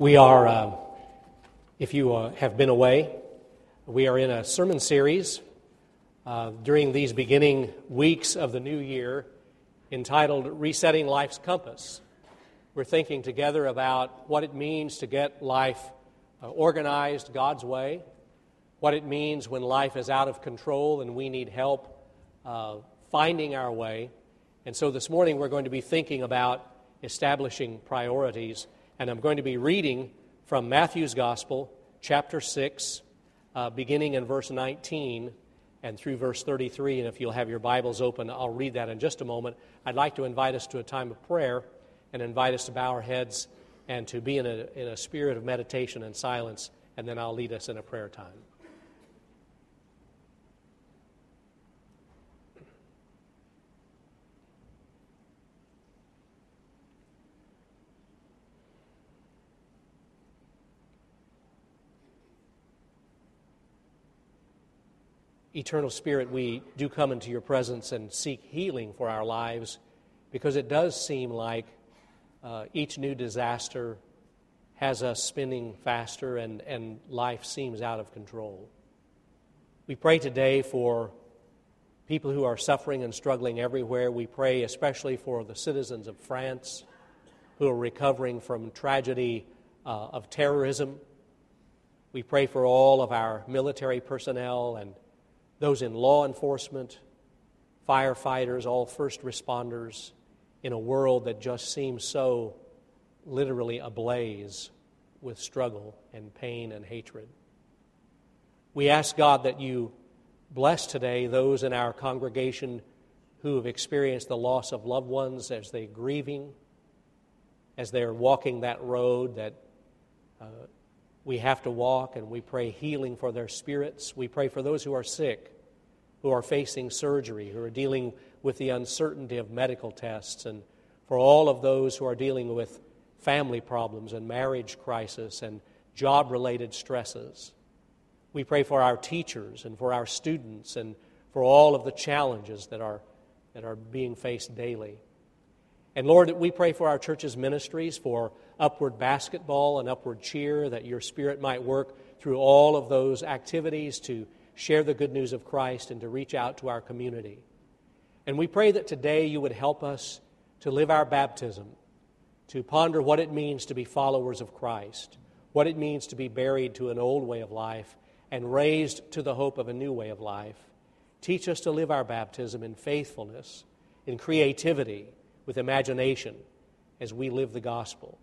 We are, uh, if you uh, have been away, we are in a sermon series uh, during these beginning weeks of the new year entitled Resetting Life's Compass. We're thinking together about what it means to get life uh, organized God's way, what it means when life is out of control and we need help uh, finding our way. And so this morning we're going to be thinking about establishing priorities and I'm going to be reading from Matthew's Gospel, chapter 6, uh, beginning in verse 19 and through verse 33. And if you'll have your Bibles open, I'll read that in just a moment. I'd like to invite us to a time of prayer and invite us to bow our heads and to be in a, in a spirit of meditation and silence, and then I'll lead us in a prayer time. Eternal Spirit, we do come into your presence and seek healing for our lives because it does seem like uh, each new disaster has us spinning faster and, and life seems out of control. We pray today for people who are suffering and struggling everywhere. We pray especially for the citizens of France who are recovering from tragedy uh, of terrorism. We pray for all of our military personnel and those in law enforcement, firefighters, all first responders, in a world that just seems so literally ablaze with struggle and pain and hatred. We ask God that you bless today those in our congregation who have experienced the loss of loved ones as they're grieving, as they're walking that road that uh, we have to walk, and we pray healing for their spirits. We pray for those who are sick, who are facing surgery, who are dealing with the uncertainty of medical tests, and for all of those who are dealing with family problems and marriage crisis and job related stresses. We pray for our teachers and for our students and for all of the challenges that are, that are being faced daily. And Lord, we pray for our church's ministries, for upward basketball and upward cheer, that your Spirit might work through all of those activities to share the good news of Christ and to reach out to our community. And we pray that today you would help us to live our baptism, to ponder what it means to be followers of Christ, what it means to be buried to an old way of life and raised to the hope of a new way of life. Teach us to live our baptism in faithfulness, in creativity, with imagination as we live the gospel.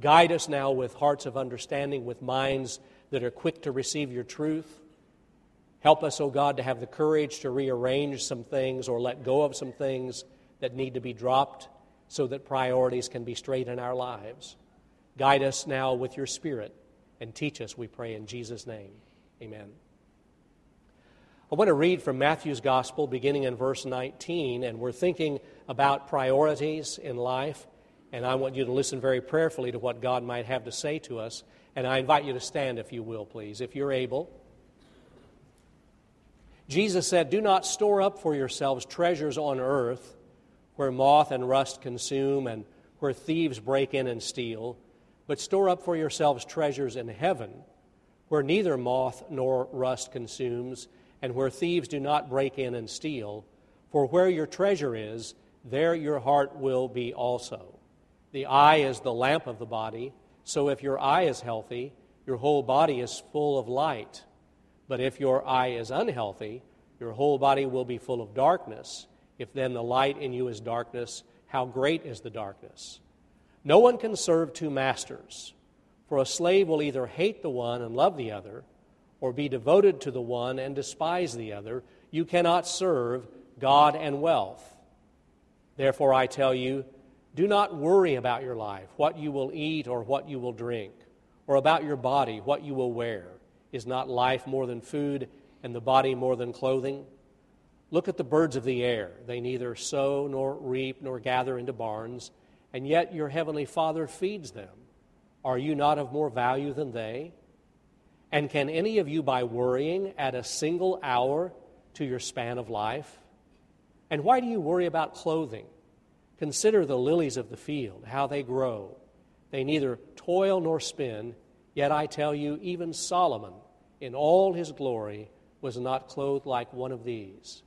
Guide us now with hearts of understanding, with minds that are quick to receive your truth. Help us, O oh God, to have the courage to rearrange some things or let go of some things that need to be dropped so that priorities can be straight in our lives. Guide us now with your Spirit and teach us, we pray, in Jesus' name. Amen. I want to read from Matthew's Gospel beginning in verse 19, and we're thinking about priorities in life, and I want you to listen very prayerfully to what God might have to say to us. And I invite you to stand, if you will, please, if you're able. Jesus said, Do not store up for yourselves treasures on earth where moth and rust consume and where thieves break in and steal, but store up for yourselves treasures in heaven where neither moth nor rust consumes and where thieves do not break in and steal. For where your treasure is, there your heart will be also. The eye is the lamp of the body, so if your eye is healthy, your whole body is full of light. But if your eye is unhealthy, your whole body will be full of darkness. If then the light in you is darkness, how great is the darkness? No one can serve two masters, for a slave will either hate the one and love the other, or be devoted to the one and despise the other. You cannot serve God and wealth. Therefore, I tell you, do not worry about your life, what you will eat or what you will drink, or about your body, what you will wear. Is not life more than food, and the body more than clothing? Look at the birds of the air. They neither sow nor reap nor gather into barns, and yet your heavenly Father feeds them. Are you not of more value than they? And can any of you, by worrying, add a single hour to your span of life? And why do you worry about clothing? Consider the lilies of the field, how they grow. They neither toil nor spin, yet I tell you, even Solomon, in all his glory, was not clothed like one of these.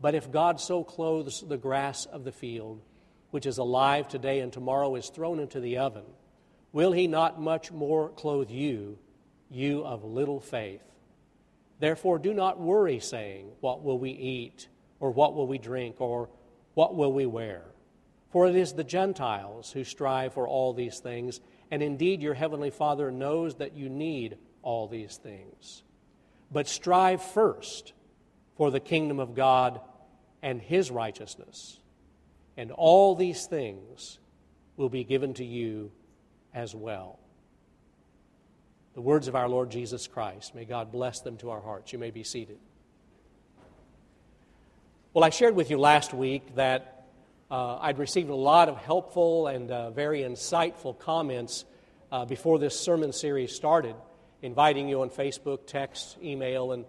But if God so clothes the grass of the field, which is alive today and tomorrow is thrown into the oven, will he not much more clothe you, you of little faith? Therefore, do not worry, saying, What will we eat? Or what will we drink? Or what will we wear? For it is the Gentiles who strive for all these things, and indeed your heavenly Father knows that you need all these things. But strive first for the kingdom of God and his righteousness, and all these things will be given to you as well. The words of our Lord Jesus Christ. May God bless them to our hearts. You may be seated. Well, I shared with you last week that uh, I'd received a lot of helpful and uh, very insightful comments uh, before this sermon series started, inviting you on Facebook, text, email, and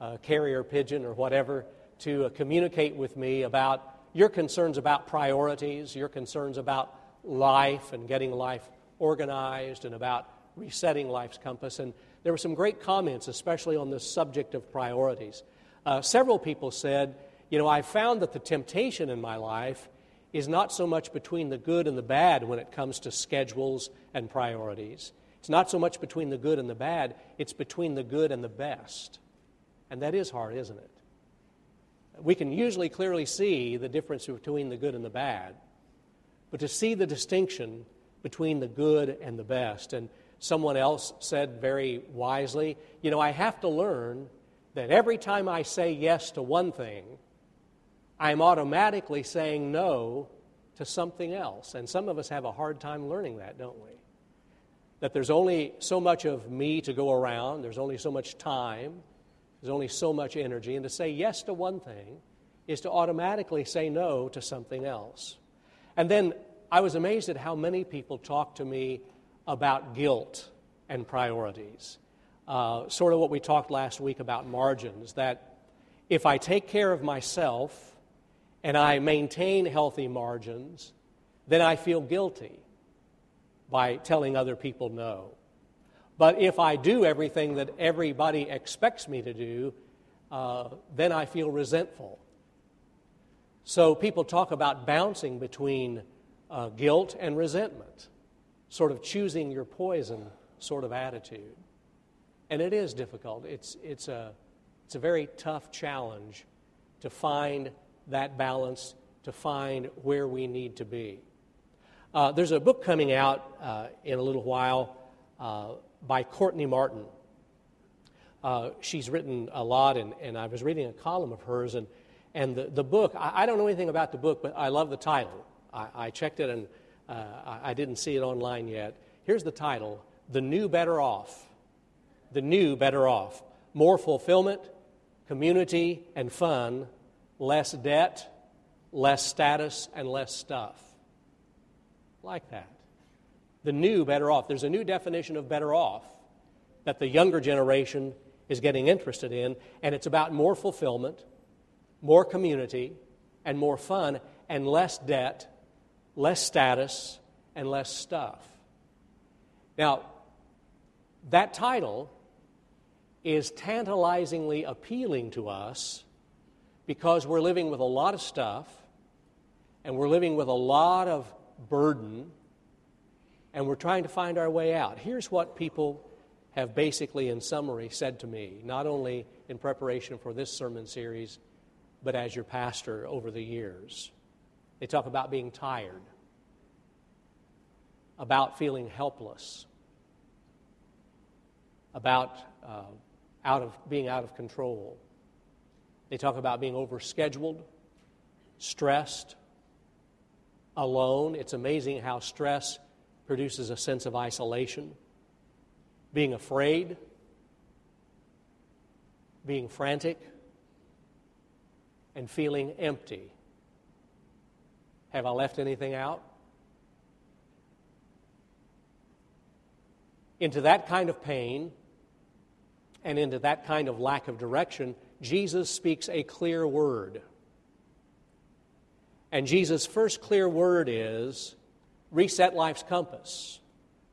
uh, carrier pigeon or whatever to uh, communicate with me about your concerns about priorities, your concerns about life and getting life organized, and about resetting life's compass. And there were some great comments, especially on the subject of priorities. Uh, several people said, You know, I found that the temptation in my life is not so much between the good and the bad when it comes to schedules and priorities. It's not so much between the good and the bad, it's between the good and the best. And that is hard, isn't it? We can usually clearly see the difference between the good and the bad, but to see the distinction between the good and the best. And someone else said very wisely, you know, I have to learn that every time I say yes to one thing, I'm automatically saying no to something else. And some of us have a hard time learning that, don't we? That there's only so much of me to go around, there's only so much time, there's only so much energy. And to say yes to one thing is to automatically say no to something else. And then I was amazed at how many people talk to me about guilt and priorities. Uh, sort of what we talked last week about margins, that if I take care of myself, and I maintain healthy margins, then I feel guilty by telling other people no. But if I do everything that everybody expects me to do, uh, then I feel resentful. So people talk about bouncing between uh, guilt and resentment, sort of choosing your poison sort of attitude. And it is difficult. It's, it's, a, it's a very tough challenge to find that balance to find where we need to be. Uh, there's a book coming out uh, in a little while uh, by Courtney Martin. Uh, she's written a lot, and, and I was reading a column of hers, and, and the, the book, I, I don't know anything about the book, but I love the title. I, I checked it, and uh, I, I didn't see it online yet. Here's the title The New Better Off. The New Better Off. More fulfillment, community, and fun less debt, less status, and less stuff. Like that. The new better off. There's a new definition of better off that the younger generation is getting interested in, and it's about more fulfillment, more community, and more fun, and less debt, less status, and less stuff. Now, that title is tantalizingly appealing to us because we're living with a lot of stuff and we're living with a lot of burden and we're trying to find our way out. Here's what people have basically, in summary, said to me, not only in preparation for this sermon series, but as your pastor over the years. They talk about being tired, about feeling helpless, about uh, out of, being out of control. They talk about being overscheduled, stressed, alone. It's amazing how stress produces a sense of isolation, being afraid, being frantic, and feeling empty. Have I left anything out? Into that kind of pain and into that kind of lack of direction, Jesus speaks a clear word. And Jesus' first clear word is reset life's compass.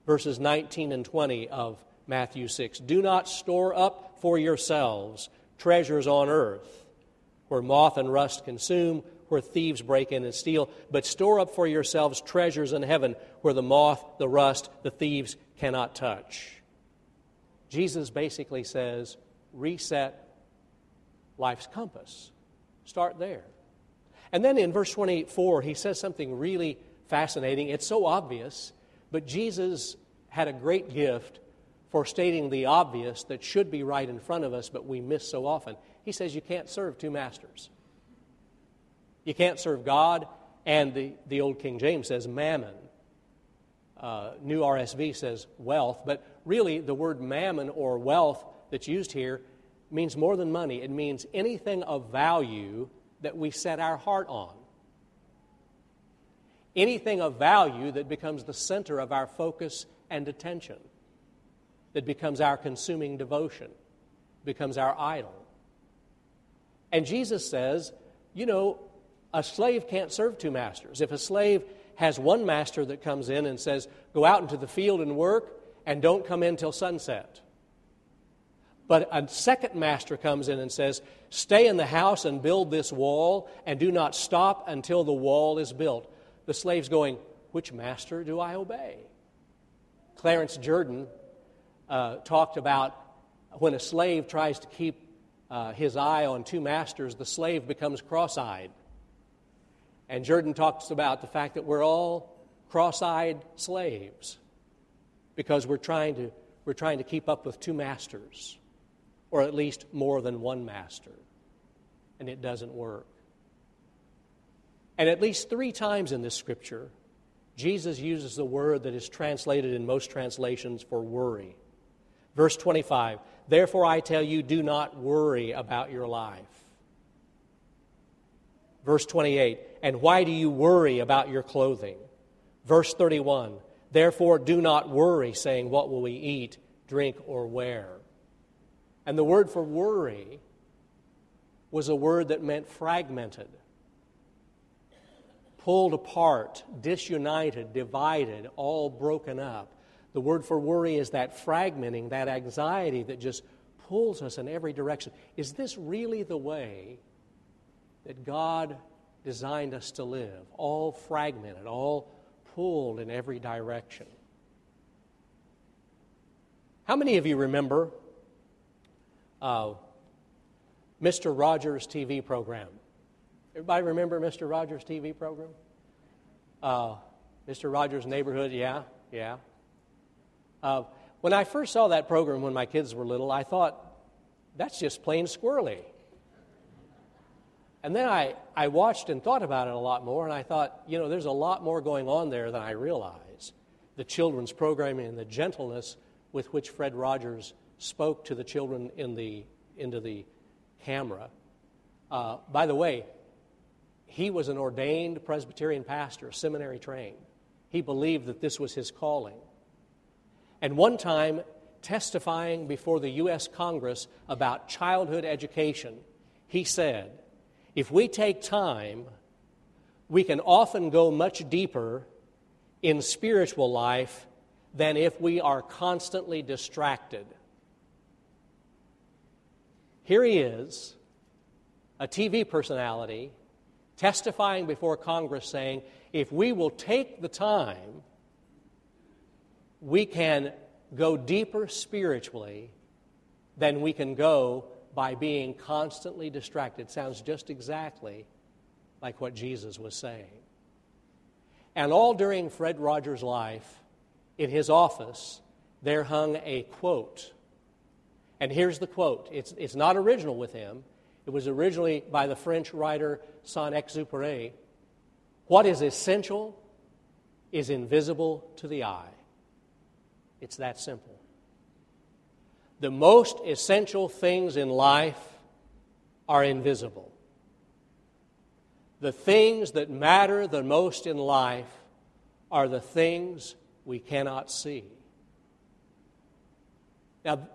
verses 19 and 20 of Matthew 6. Do not store up for yourselves treasures on earth, where moth and rust consume, where thieves break in and steal, but store up for yourselves treasures in heaven, where the moth, the rust, the thieves cannot touch. Jesus basically says, reset life's compass. Start there. And then in verse 24, he says something really fascinating. It's so obvious, but Jesus had a great gift for stating the obvious that should be right in front of us, but we miss so often. He says you can't serve two masters. You can't serve God, and the, the old King James says mammon. Uh, New RSV says wealth, but really the word mammon or wealth that's used here means more than money. It means anything of value that we set our heart on. Anything of value that becomes the center of our focus and attention, that becomes our consuming devotion, becomes our idol. And Jesus says, you know, a slave can't serve two masters. If a slave has one master that comes in and says, go out into the field and work and don't come in till sunset, but a second master comes in and says, Stay in the house and build this wall, and do not stop until the wall is built. The slave's going, Which master do I obey? Clarence Jordan uh, talked about when a slave tries to keep uh, his eye on two masters, the slave becomes cross eyed. And Jordan talks about the fact that we're all cross eyed slaves because we're trying, to, we're trying to keep up with two masters or at least more than one master. And it doesn't work. And at least three times in this scripture, Jesus uses the word that is translated in most translations for worry. Verse 25 Therefore I tell you, do not worry about your life. Verse 28 And why do you worry about your clothing? Verse 31 Therefore do not worry, saying, What will we eat, drink, or wear? And the word for worry was a word that meant fragmented, pulled apart, disunited, divided, all broken up. The word for worry is that fragmenting, that anxiety that just pulls us in every direction. Is this really the way that God designed us to live? All fragmented, all pulled in every direction. How many of you remember uh, Mr. Rogers' TV program. Everybody remember Mr. Rogers' TV program? Uh, Mr. Rogers' Neighborhood, yeah, yeah. Uh, when I first saw that program when my kids were little, I thought, that's just plain squirrely. And then I, I watched and thought about it a lot more, and I thought, you know, there's a lot more going on there than I realize. The children's programming and the gentleness with which Fred Rogers spoke to the children in the, into the camera. Uh, by the way, he was an ordained Presbyterian pastor, seminary trained. He believed that this was his calling. And one time, testifying before the U.S. Congress about childhood education, he said, If we take time, we can often go much deeper in spiritual life than if we are constantly distracted. Here he is, a TV personality, testifying before Congress saying, if we will take the time, we can go deeper spiritually than we can go by being constantly distracted. Sounds just exactly like what Jesus was saying. And all during Fred Rogers' life, in his office, there hung a quote and here's the quote it's, it's not original with him, it was originally by the French writer Saint Exupéry. What is essential is invisible to the eye. It's that simple. The most essential things in life are invisible. The things that matter the most in life are the things we cannot see. Now,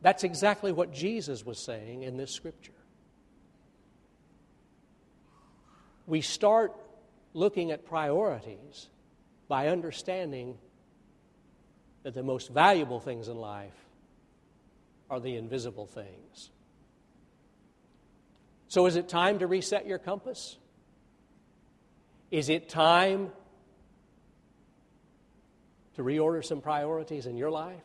that's exactly what Jesus was saying in this scripture. We start looking at priorities by understanding that the most valuable things in life are the invisible things. So, is it time to reset your compass? Is it time to reorder some priorities in your life?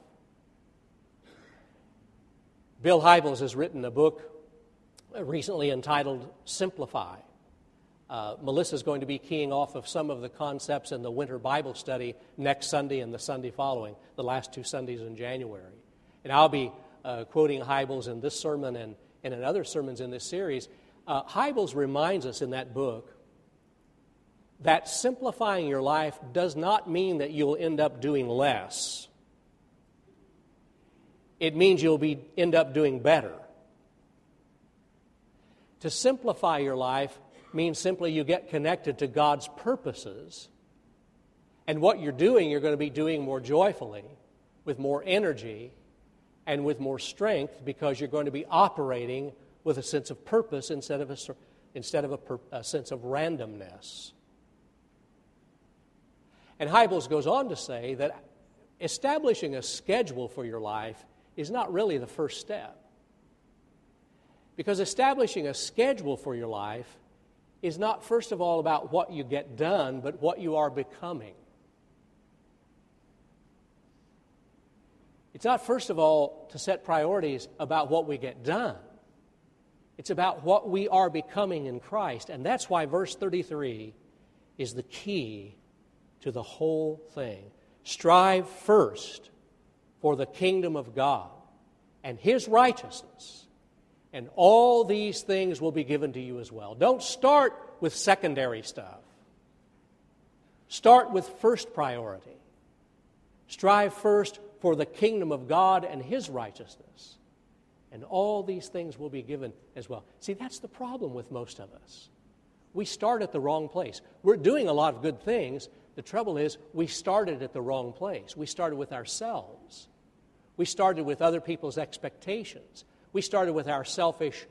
Bill Hybels has written a book recently entitled Simplify. Uh, is going to be keying off of some of the concepts in the winter Bible study next Sunday and the Sunday following, the last two Sundays in January. And I'll be uh, quoting Hybels in this sermon and, and in other sermons in this series. Uh, Hybels reminds us in that book that simplifying your life does not mean that you'll end up doing less. It means you'll be, end up doing better. To simplify your life means simply you get connected to God's purposes. And what you're doing, you're going to be doing more joyfully, with more energy, and with more strength because you're going to be operating with a sense of purpose instead of a, instead of a, per, a sense of randomness. And Hybels goes on to say that establishing a schedule for your life is not really the first step. Because establishing a schedule for your life is not, first of all, about what you get done, but what you are becoming. It's not, first of all, to set priorities about what we get done. It's about what we are becoming in Christ. And that's why verse 33 is the key to the whole thing. Strive first for the kingdom of God and His righteousness, and all these things will be given to you as well. Don't start with secondary stuff, start with first priority. Strive first for the kingdom of God and his righteousness. And all these things will be given as well. See, that's the problem with most of us. We start at the wrong place. We're doing a lot of good things. The trouble is, we started at the wrong place. We started with ourselves. We started with other people's expectations. We started with our selfish,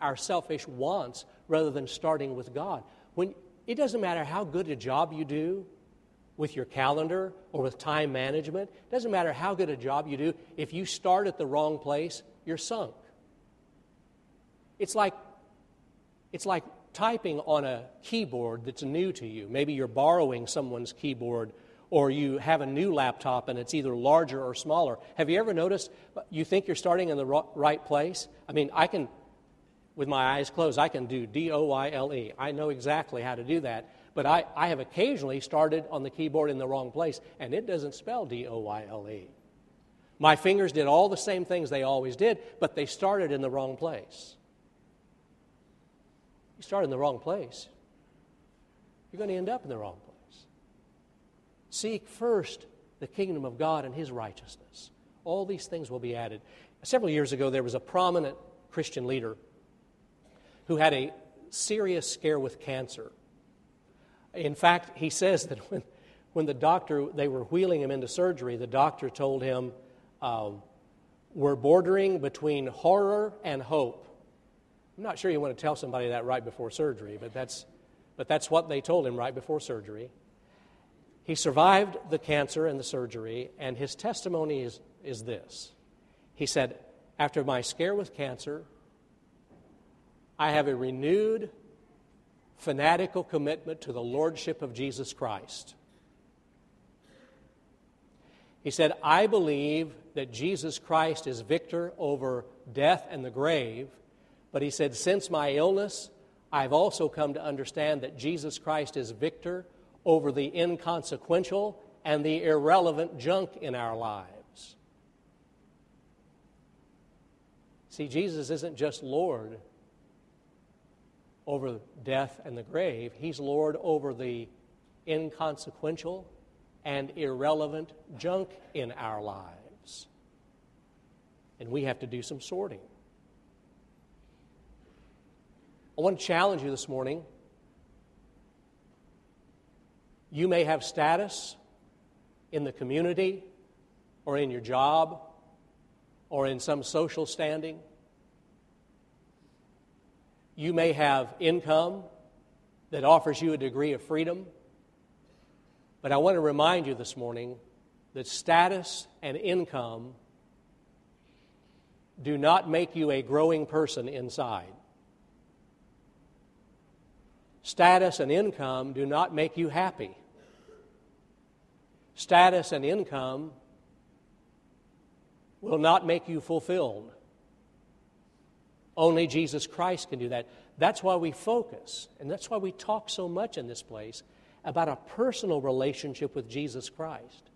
our selfish wants rather than starting with God. When, it doesn't matter how good a job you do, with your calendar or with time management. It doesn't matter how good a job you do, if you start at the wrong place, you're sunk. It's like, it's like typing on a keyboard that's new to you. Maybe you're borrowing someone's keyboard or you have a new laptop and it's either larger or smaller. Have you ever noticed you think you're starting in the right place? I mean, I can, with my eyes closed, I can do D O Y L E. I know exactly how to do that. But I, I have occasionally started on the keyboard in the wrong place, and it doesn't spell D O Y L E. My fingers did all the same things they always did, but they started in the wrong place. You start in the wrong place, you're going to end up in the wrong. Seek first the kingdom of God and his righteousness. All these things will be added. Several years ago, there was a prominent Christian leader who had a serious scare with cancer. In fact, he says that when, when the doctor, they were wheeling him into surgery, the doctor told him, um, We're bordering between horror and hope. I'm not sure you want to tell somebody that right before surgery, but that's, but that's what they told him right before surgery. He survived the cancer and the surgery, and his testimony is, is this. He said, After my scare with cancer, I have a renewed fanatical commitment to the Lordship of Jesus Christ. He said, I believe that Jesus Christ is victor over death and the grave, but he said, since my illness, I've also come to understand that Jesus Christ is victor over the inconsequential and the irrelevant junk in our lives. See, Jesus isn't just Lord over death and the grave, He's Lord over the inconsequential and irrelevant junk in our lives. And we have to do some sorting. I want to challenge you this morning. You may have status in the community or in your job or in some social standing. You may have income that offers you a degree of freedom. But I want to remind you this morning that status and income do not make you a growing person inside. Status and income do not make you happy. Status and income will not make you fulfilled. Only Jesus Christ can do that. That's why we focus, and that's why we talk so much in this place about a personal relationship with Jesus Christ.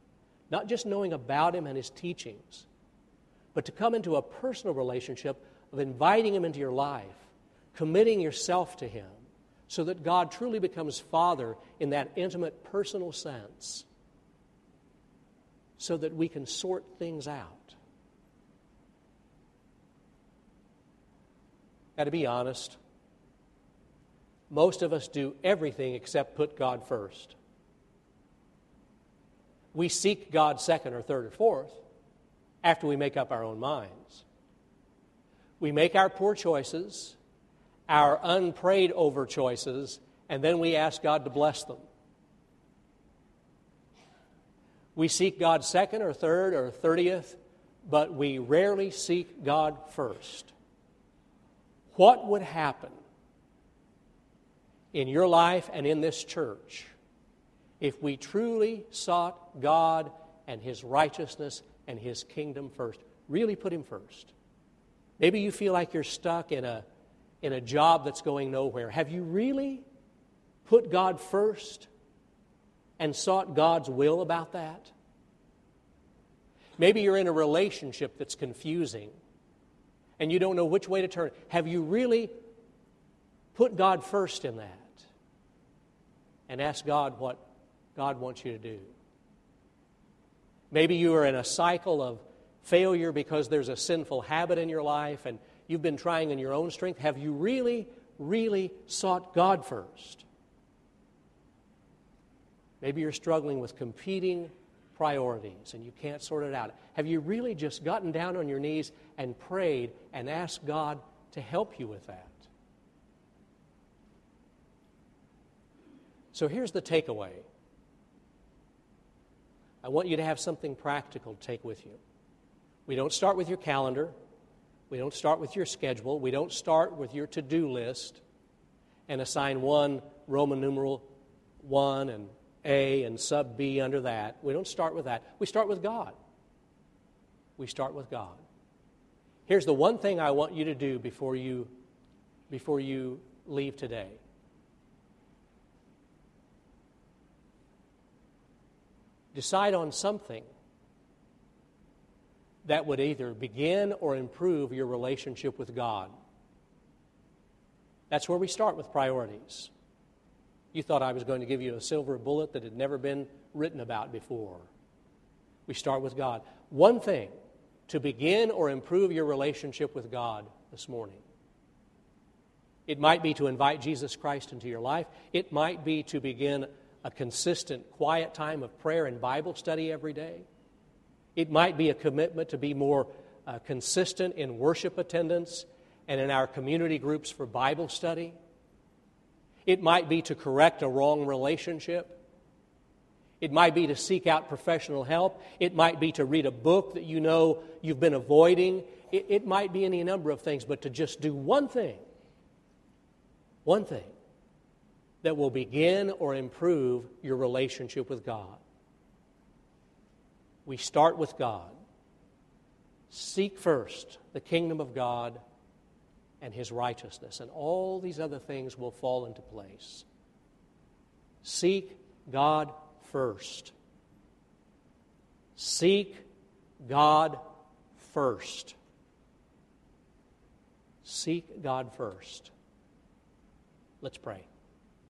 Not just knowing about Him and His teachings, but to come into a personal relationship of inviting Him into your life, committing yourself to Him, so that God truly becomes Father in that intimate, personal sense, so that we can sort things out. Got to be honest. Most of us do everything except put God first. We seek God second or third or fourth after we make up our own minds. We make our poor choices, our unprayed over choices, and then we ask God to bless them. We seek God second or third or thirtieth, but we rarely seek God first. What would happen in your life and in this church if we truly sought God and His righteousness and His kingdom first? Really put Him first. Maybe you feel like you're stuck in a, in a job that's going nowhere. Have you really put God first and sought God's will about that? Maybe you're in a relationship that's confusing and you don't know which way to turn. Have you really put God first in that? And ask God what God wants you to do. Maybe you are in a cycle of failure because there's a sinful habit in your life and you've been trying in your own strength. Have you really, really sought God first? Maybe you're struggling with competing priorities and you can't sort it out. Have you really just gotten down on your knees and prayed and asked God to help you with that? So here's the takeaway I want you to have something practical to take with you. We don't start with your calendar, we don't start with your schedule, we don't start with your to do list and assign one Roman numeral 1 and a and sub B under that. We don't start with that. We start with God. We start with God. Here's the one thing I want you to do before you, before you leave today. Decide on something that would either begin or improve your relationship with God. That's where we start with priorities. You thought I was going to give you a silver bullet that had never been written about before. We start with God. One thing to begin or improve your relationship with God this morning. It might be to invite Jesus Christ into your life. It might be to begin a consistent, quiet time of prayer and Bible study every day. It might be a commitment to be more uh, consistent in worship attendance and in our community groups for Bible study. It might be to correct a wrong relationship. It might be to seek out professional help. It might be to read a book that you know you've been avoiding. It, it, might be any number of things, but to just do one thing, one thing that will begin or improve your relationship with God. We start with God. Seek first the kingdom of God and his righteousness, and all these other things will fall into place. Seek God first. Seek God first. Seek God first. Let's pray.